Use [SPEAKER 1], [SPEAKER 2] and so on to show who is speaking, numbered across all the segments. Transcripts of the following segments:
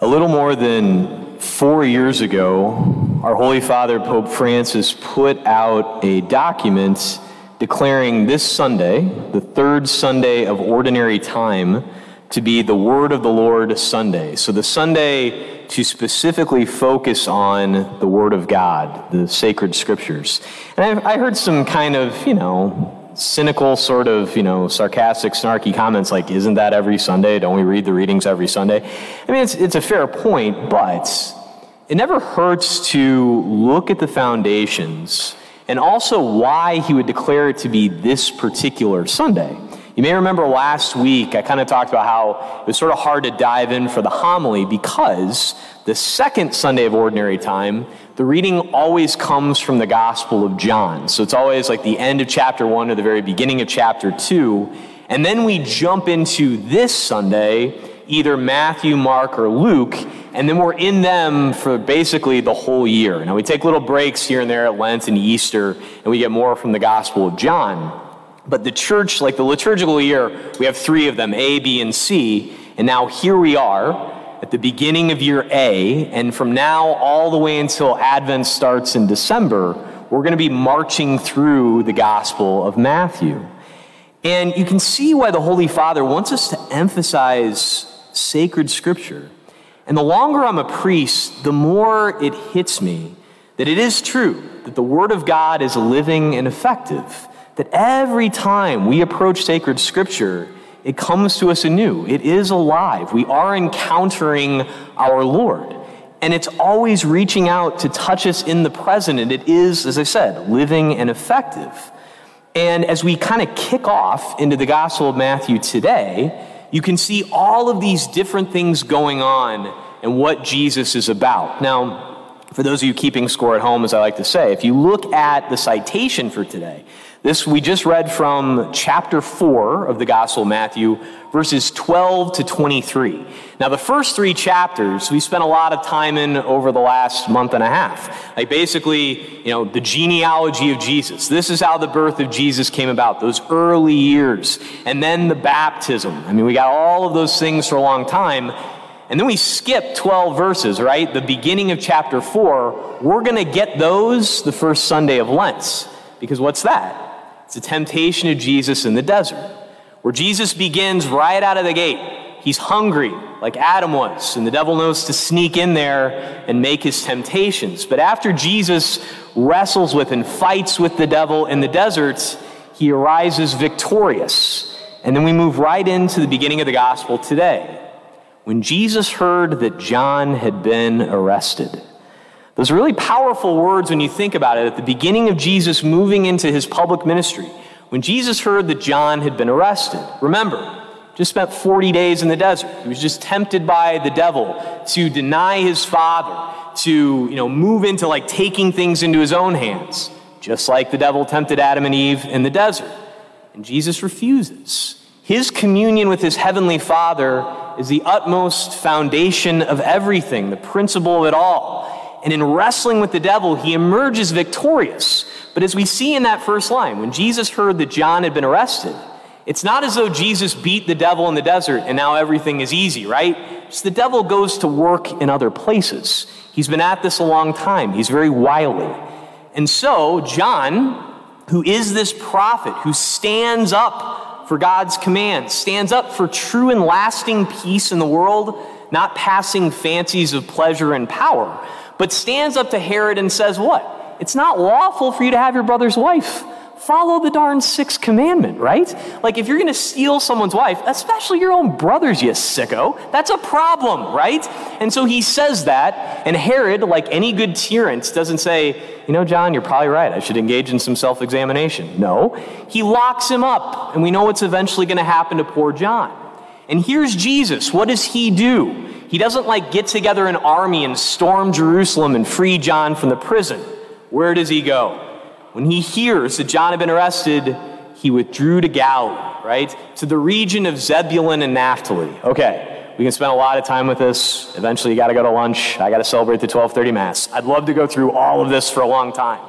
[SPEAKER 1] A little more than four years ago, our Holy Father, Pope Francis, put out a document declaring this Sunday, the third Sunday of Ordinary Time, to be the Word of the Lord Sunday. So the Sunday to specifically focus on the Word of God, the sacred scriptures. And I, I heard some kind of, you know, cynical, sort of, you know, sarcastic, snarky comments like, isn't that every Sunday? Don't we read the readings every Sunday? I mean, it's, it's a fair point, but it never hurts to look at the foundations and also why he would declare it to be this particular Sunday. You may remember last week I kind of talked about how it was sort of hard to dive in for the homily because the second Sunday of Ordinary Time, the reading always comes from the Gospel of John. So it's always like the end of chapter one or the very beginning of chapter two. And then we jump into this Sunday, either Matthew, Mark, or Luke, and then we're in them for basically the whole year. Now we take little breaks here and there at Lent and Easter, and we get more from the Gospel of John. But the church, like the liturgical year, we have three of them A, B, and C. And now here we are at the beginning of year A. And from now all the way until Advent starts in December, we're going to be marching through the Gospel of Matthew. And you can see why the Holy Father wants us to emphasize sacred scripture. And the longer I'm a priest, the more it hits me that it is true that the Word of God is living and effective that every time we approach sacred scripture, it comes to us anew. It is alive. We are encountering our Lord. And it's always reaching out to touch us in the present. And it is, as I said, living and effective. And as we kind of kick off into the Gospel of Matthew today, you can see all of these different things going on and what Jesus is about. Now, for those of you keeping score at home, as I like to say, if you look at the citation for today, this we just read from chapter 4 of the Gospel of Matthew, verses 12 to 23. Now, the first three chapters we spent a lot of time in over the last month and a half. Like basically, you know, the genealogy of Jesus. This is how the birth of Jesus came about, those early years. And then the baptism. I mean, we got all of those things for a long time. And then we skip 12 verses, right? The beginning of chapter 4. We're going to get those the first Sunday of Lent. Because what's that? It's the temptation of Jesus in the desert, where Jesus begins right out of the gate. He's hungry, like Adam was, and the devil knows to sneak in there and make his temptations. But after Jesus wrestles with and fights with the devil in the desert, he arises victorious. And then we move right into the beginning of the gospel today. When Jesus heard that John had been arrested, those really powerful words when you think about it. At the beginning of Jesus moving into his public ministry, when Jesus heard that John had been arrested, remember, just spent 40 days in the desert. He was just tempted by the devil to deny his father, to, you know, move into like taking things into his own hands, just like the devil tempted Adam and Eve in the desert. And Jesus refuses. His communion with his heavenly Father is the utmost foundation of everything, the principle of it all. And in wrestling with the devil, he emerges victorious. But as we see in that first line, when Jesus heard that John had been arrested, it's not as though Jesus beat the devil in the desert and now everything is easy, right? Just the devil goes to work in other places. He's been at this a long time, he's very wily. And so, John, who is this prophet who stands up for God's command, stands up for true and lasting peace in the world, not passing fancies of pleasure and power but stands up to Herod and says, What? It's not lawful for you to have your brother's wife. Follow the darn sixth commandment, right? Like, if you're gonna steal someone's wife, especially your own brother's, you sicko, that's a problem, right? And so he says that, and Herod, like any good tyrant, doesn't say, You know, John, you're probably right. I should engage in some self examination. No, he locks him up, and we know what's eventually gonna happen to poor John. And here's Jesus. What does he do? He doesn't like get together an army and storm Jerusalem and free John from the prison. Where does he go? When he hears that John had been arrested, he withdrew to Galilee, right? To the region of Zebulun and Naphtali. Okay, we can spend a lot of time with this. Eventually, you got to go to lunch. I got to celebrate the 1230 Mass. I'd love to go through all of this for a long time.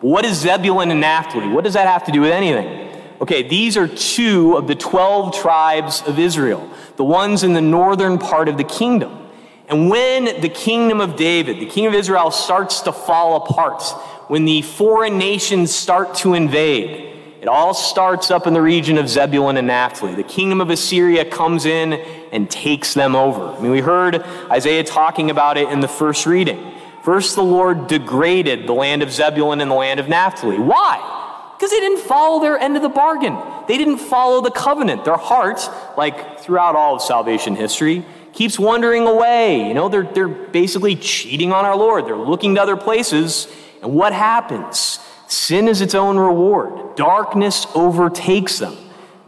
[SPEAKER 1] But what is Zebulun and Naphtali? What does that have to do with anything? Okay, these are two of the 12 tribes of Israel, the ones in the northern part of the kingdom. And when the kingdom of David, the king of Israel, starts to fall apart, when the foreign nations start to invade, it all starts up in the region of Zebulun and Naphtali. The kingdom of Assyria comes in and takes them over. I mean, we heard Isaiah talking about it in the first reading. First, the Lord degraded the land of Zebulun and the land of Naphtali. Why? Because they didn't follow their end of the bargain. They didn't follow the covenant. Their heart, like throughout all of salvation history, keeps wandering away. You know, they're, they're basically cheating on our Lord. They're looking to other places. And what happens? Sin is its own reward. Darkness overtakes them.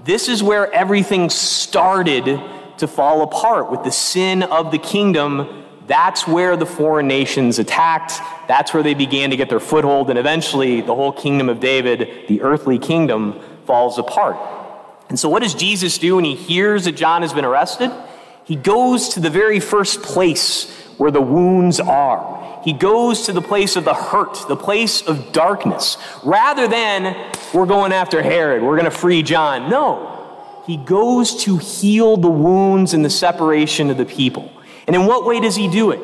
[SPEAKER 1] This is where everything started to fall apart with the sin of the kingdom. That's where the foreign nations attacked. That's where they began to get their foothold. And eventually, the whole kingdom of David, the earthly kingdom, falls apart. And so, what does Jesus do when he hears that John has been arrested? He goes to the very first place where the wounds are. He goes to the place of the hurt, the place of darkness, rather than we're going after Herod, we're going to free John. No, he goes to heal the wounds and the separation of the people. And in what way does he do it?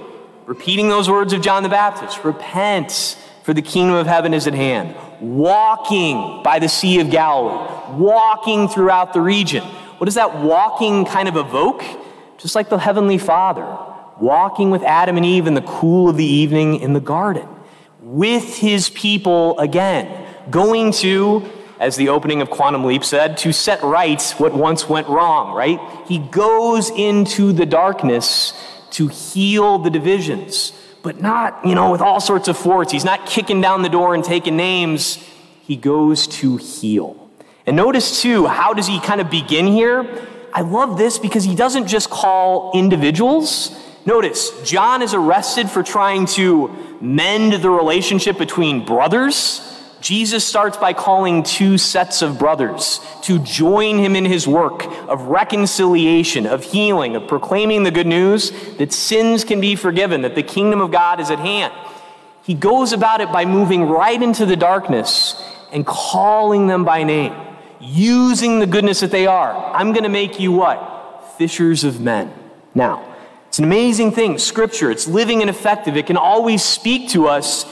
[SPEAKER 1] Repeating those words of John the Baptist repent, for the kingdom of heaven is at hand. Walking by the Sea of Galilee, walking throughout the region. What does that walking kind of evoke? Just like the Heavenly Father walking with Adam and Eve in the cool of the evening in the garden, with his people again, going to, as the opening of Quantum Leap said, to set right what once went wrong, right? He goes into the darkness to heal the divisions, but not, you know, with all sorts of force. He's not kicking down the door and taking names. He goes to heal. And notice too, how does he kind of begin here? I love this because he doesn't just call individuals, Notice, John is arrested for trying to mend the relationship between brothers. Jesus starts by calling two sets of brothers to join him in his work of reconciliation, of healing, of proclaiming the good news that sins can be forgiven, that the kingdom of God is at hand. He goes about it by moving right into the darkness and calling them by name, using the goodness that they are. I'm going to make you what? Fishers of men. Now, it's an amazing thing, Scripture. It's living and effective. It can always speak to us.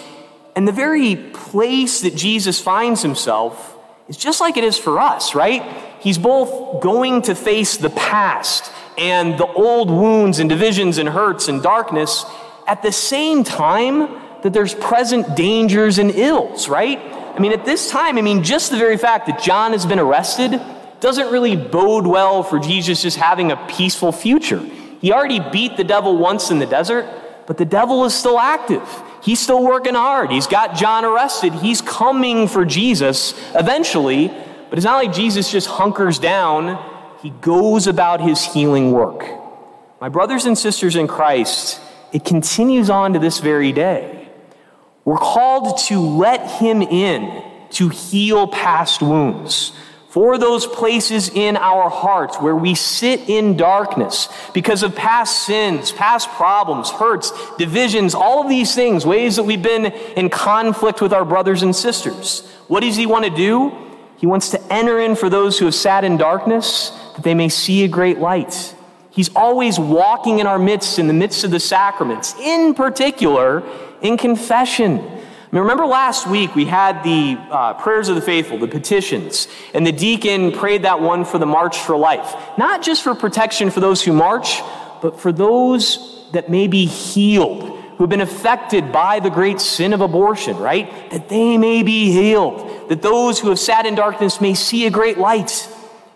[SPEAKER 1] And the very place that Jesus finds himself is just like it is for us, right? He's both going to face the past and the old wounds and divisions and hurts and darkness at the same time that there's present dangers and ills, right? I mean, at this time, I mean, just the very fact that John has been arrested doesn't really bode well for Jesus just having a peaceful future. He already beat the devil once in the desert, but the devil is still active. He's still working hard. He's got John arrested. He's coming for Jesus eventually, but it's not like Jesus just hunkers down. He goes about his healing work. My brothers and sisters in Christ, it continues on to this very day. We're called to let him in to heal past wounds for those places in our hearts where we sit in darkness because of past sins, past problems, hurts, divisions, all of these things, ways that we've been in conflict with our brothers and sisters. What does He want to do? He wants to enter in for those who have sat in darkness that they may see a great light. He's always walking in our midst, in the midst of the sacraments, in particular in confession remember last week we had the uh, prayers of the faithful, the petitions, and the deacon prayed that one for the March for Life. Not just for protection for those who march, but for those that may be healed, who have been affected by the great sin of abortion, right? That they may be healed, that those who have sat in darkness may see a great light.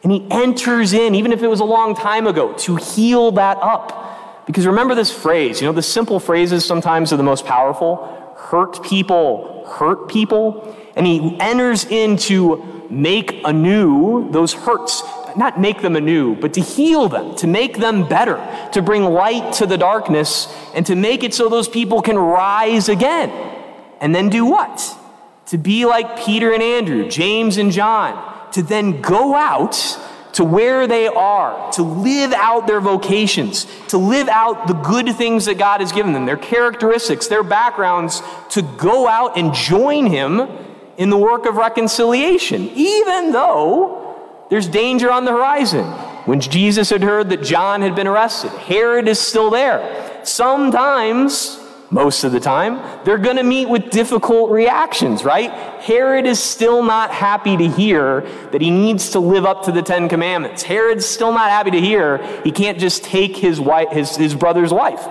[SPEAKER 1] And he enters in, even if it was a long time ago, to heal that up. Because remember this phrase, you know, the simple phrases sometimes are the most powerful hurt people hurt people, and he enters in to make anew those hurts. Not make them anew, but to heal them, to make them better, to bring light to the darkness, and to make it so those people can rise again. And then do what? To be like Peter and Andrew, James and John, to then go out to where they are, to live out their vocations, to live out the good things that God has given them, their characteristics, their backgrounds, to go out and join Him in the work of reconciliation, even though there's danger on the horizon. When Jesus had heard that John had been arrested, Herod is still there. Sometimes, most of the time, they're going to meet with difficult reactions, right? Herod is still not happy to hear that he needs to live up to the Ten Commandments. Herod's still not happy to hear he can't just take his, wife, his, his brother's wife.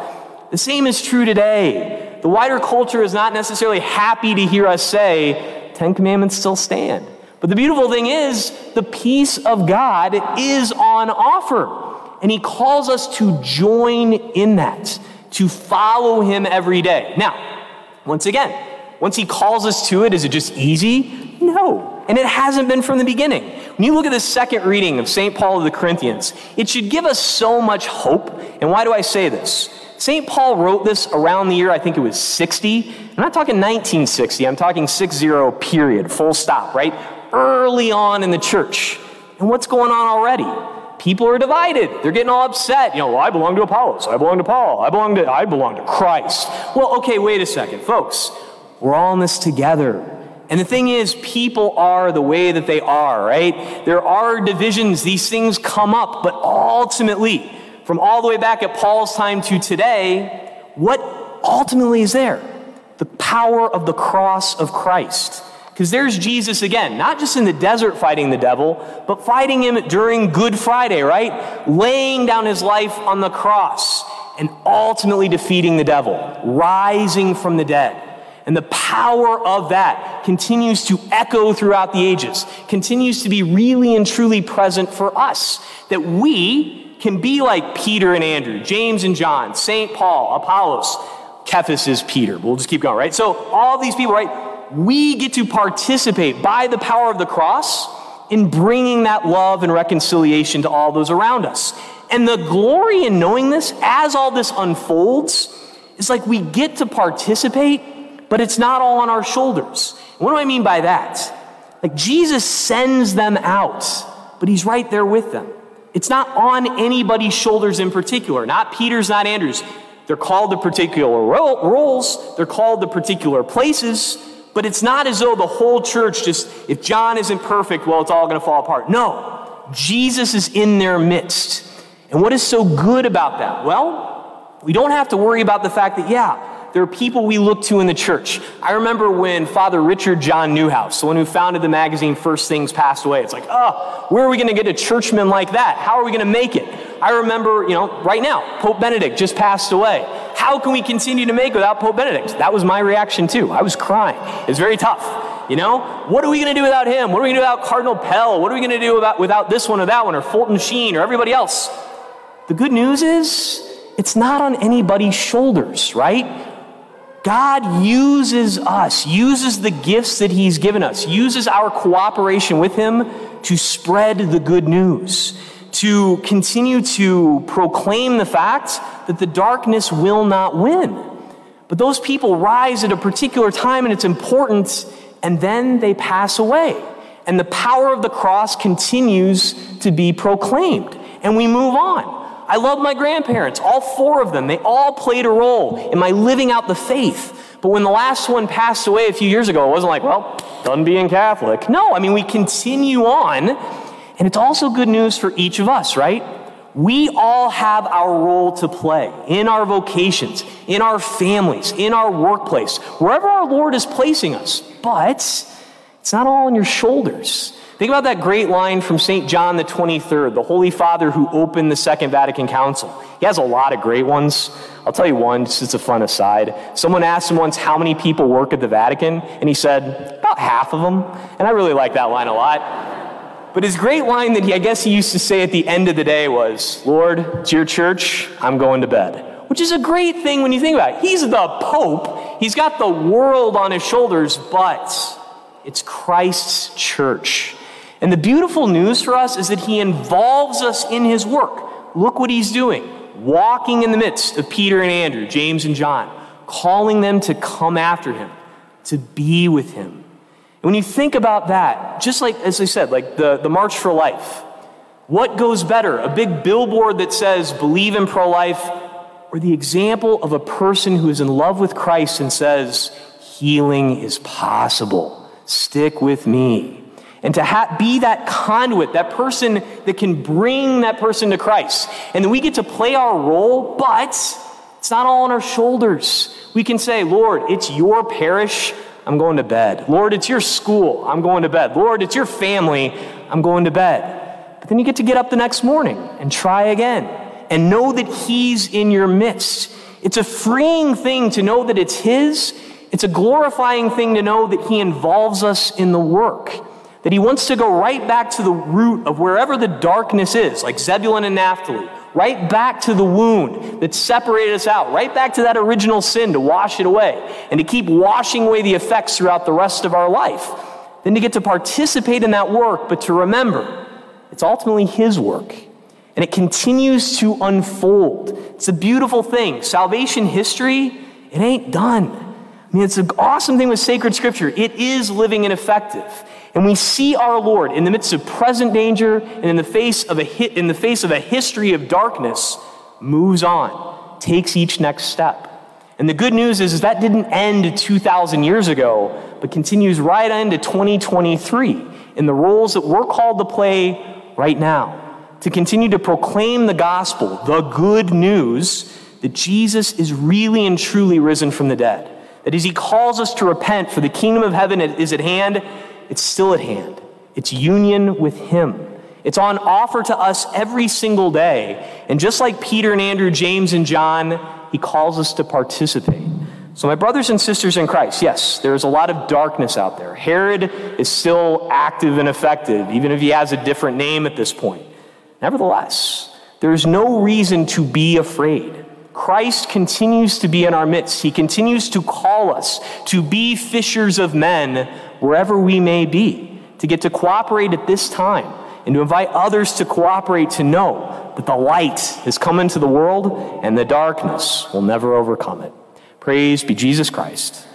[SPEAKER 1] The same is true today. The wider culture is not necessarily happy to hear us say, Ten Commandments still stand. But the beautiful thing is, the peace of God is on offer. And he calls us to join in that to follow him every day. Now, once again, once he calls us to it, is it just easy? No. And it hasn't been from the beginning. When you look at the second reading of St. Paul of the Corinthians, it should give us so much hope. And why do I say this? St. Paul wrote this around the year, I think it was 60. I'm not talking 1960, I'm talking 60 period, full stop, right? Early on in the church. And what's going on already? People are divided. They're getting all upset. You know, well, I belong to Apollos. I belong to Paul. I belong to I belong to Christ. Well, okay, wait a second, folks. We're all in this together. And the thing is, people are the way that they are, right? There are divisions, these things come up, but ultimately, from all the way back at Paul's time to today, what ultimately is there? The power of the cross of Christ. Because there's Jesus again, not just in the desert fighting the devil, but fighting him during Good Friday, right? Laying down his life on the cross and ultimately defeating the devil, rising from the dead. And the power of that continues to echo throughout the ages, continues to be really and truly present for us. That we can be like Peter and Andrew, James and John, St. Paul, Apollos, Cephas is Peter. We'll just keep going, right? So all these people, right? We get to participate by the power of the cross in bringing that love and reconciliation to all those around us. And the glory in knowing this, as all this unfolds, is like we get to participate, but it's not all on our shoulders. What do I mean by that? Like Jesus sends them out, but he's right there with them. It's not on anybody's shoulders in particular, not Peter's, not Andrew's. They're called the particular roles, they're called the particular places, but it's not as though the whole church just, if John isn't perfect, well, it's all going to fall apart. No, Jesus is in their midst. And what is so good about that? Well, we don't have to worry about the fact that, yeah, there are people we look to in the church. I remember when Father Richard John Neuhaus, the one who founded the magazine First Things, passed away. It's like, oh, where are we going to get a churchman like that? How are we going to make it? I remember, you know, right now, Pope Benedict just passed away. How can we continue to make without Pope Benedict? That was my reaction too. I was crying. It's very tough. You know, what are we going to do without him? What are we going to do without Cardinal Pell? What are we going to do about, without this one or that one or Fulton Sheen or everybody else? The good news is it's not on anybody's shoulders, right? God uses us, uses the gifts that He's given us, uses our cooperation with Him to spread the good news, to continue to proclaim the fact that the darkness will not win. But those people rise at a particular time and it's important, and then they pass away. And the power of the cross continues to be proclaimed, and we move on. I love my grandparents, all four of them. They all played a role in my living out the faith. But when the last one passed away a few years ago, it wasn't like, well, done being Catholic. No, I mean, we continue on. And it's also good news for each of us, right? We all have our role to play in our vocations, in our families, in our workplace, wherever our Lord is placing us. But it's not all on your shoulders. Think about that great line from St. John the 23rd, the Holy Father who opened the Second Vatican Council. He has a lot of great ones. I'll tell you one, just as a fun aside. Someone asked him once how many people work at the Vatican, and he said, about half of them. And I really like that line a lot. But his great line that he, I guess he used to say at the end of the day was, Lord, it's your church, I'm going to bed. Which is a great thing when you think about it. He's the Pope, he's got the world on his shoulders, but it's Christ's church. And the beautiful news for us is that he involves us in his work. Look what he's doing walking in the midst of Peter and Andrew, James and John, calling them to come after him, to be with him. When you think about that, just like, as I said, like the, the March for Life, what goes better? A big billboard that says, believe in pro life, or the example of a person who is in love with Christ and says, healing is possible. Stick with me and to ha- be that conduit, that person that can bring that person to Christ. And then we get to play our role, but It's not all on our shoulders. We can say, Lord, it's your parish. I'm going to bed. Lord, it's your school. I'm going to bed. Lord, it's your family. I'm going to bed. But then you get to get up the next morning and try again and know that He's in your midst. It's a freeing thing to know that it's His. It's a glorifying thing to know that He involves us in the work. That He wants to go right back to the root of wherever the darkness is, like Zebulun and Naphtali, right back to the wound that separated us out, right back to that original sin to wash it away, and to keep washing away the effects throughout the rest of our life. Then to get to participate in that work, but to remember it's ultimately His work. And it continues to unfold. It's a beautiful thing. Salvation history, it ain't done. I mean, it's an awesome thing with sacred scripture. It is living and effective. And we see our Lord in the midst of present danger and in the face of a in the face of a history of darkness, moves on, takes each next step. And the good news is, is that didn't end 2,000 years ago, but continues right into 2023 in the roles that we're called to play right now. To continue to proclaim the gospel, the good news that Jesus is really and truly risen from the dead. That as he calls us to repent, for the kingdom of heaven is at hand, it's still at hand. It's union with Him. It's on offer to us every single day. And just like Peter and Andrew, James and John, He calls us to participate. So, my brothers and sisters in Christ, yes, there's a lot of darkness out there. Herod is still active and effective, even if he has a different name at this point. Nevertheless, there is no reason to be afraid. Christ continues to be in our midst. He continues to call us to be fishers of men wherever we may be, to get to cooperate at this time and to invite others to cooperate to know that the light has come into the world and the darkness will never overcome it. Praise be Jesus Christ.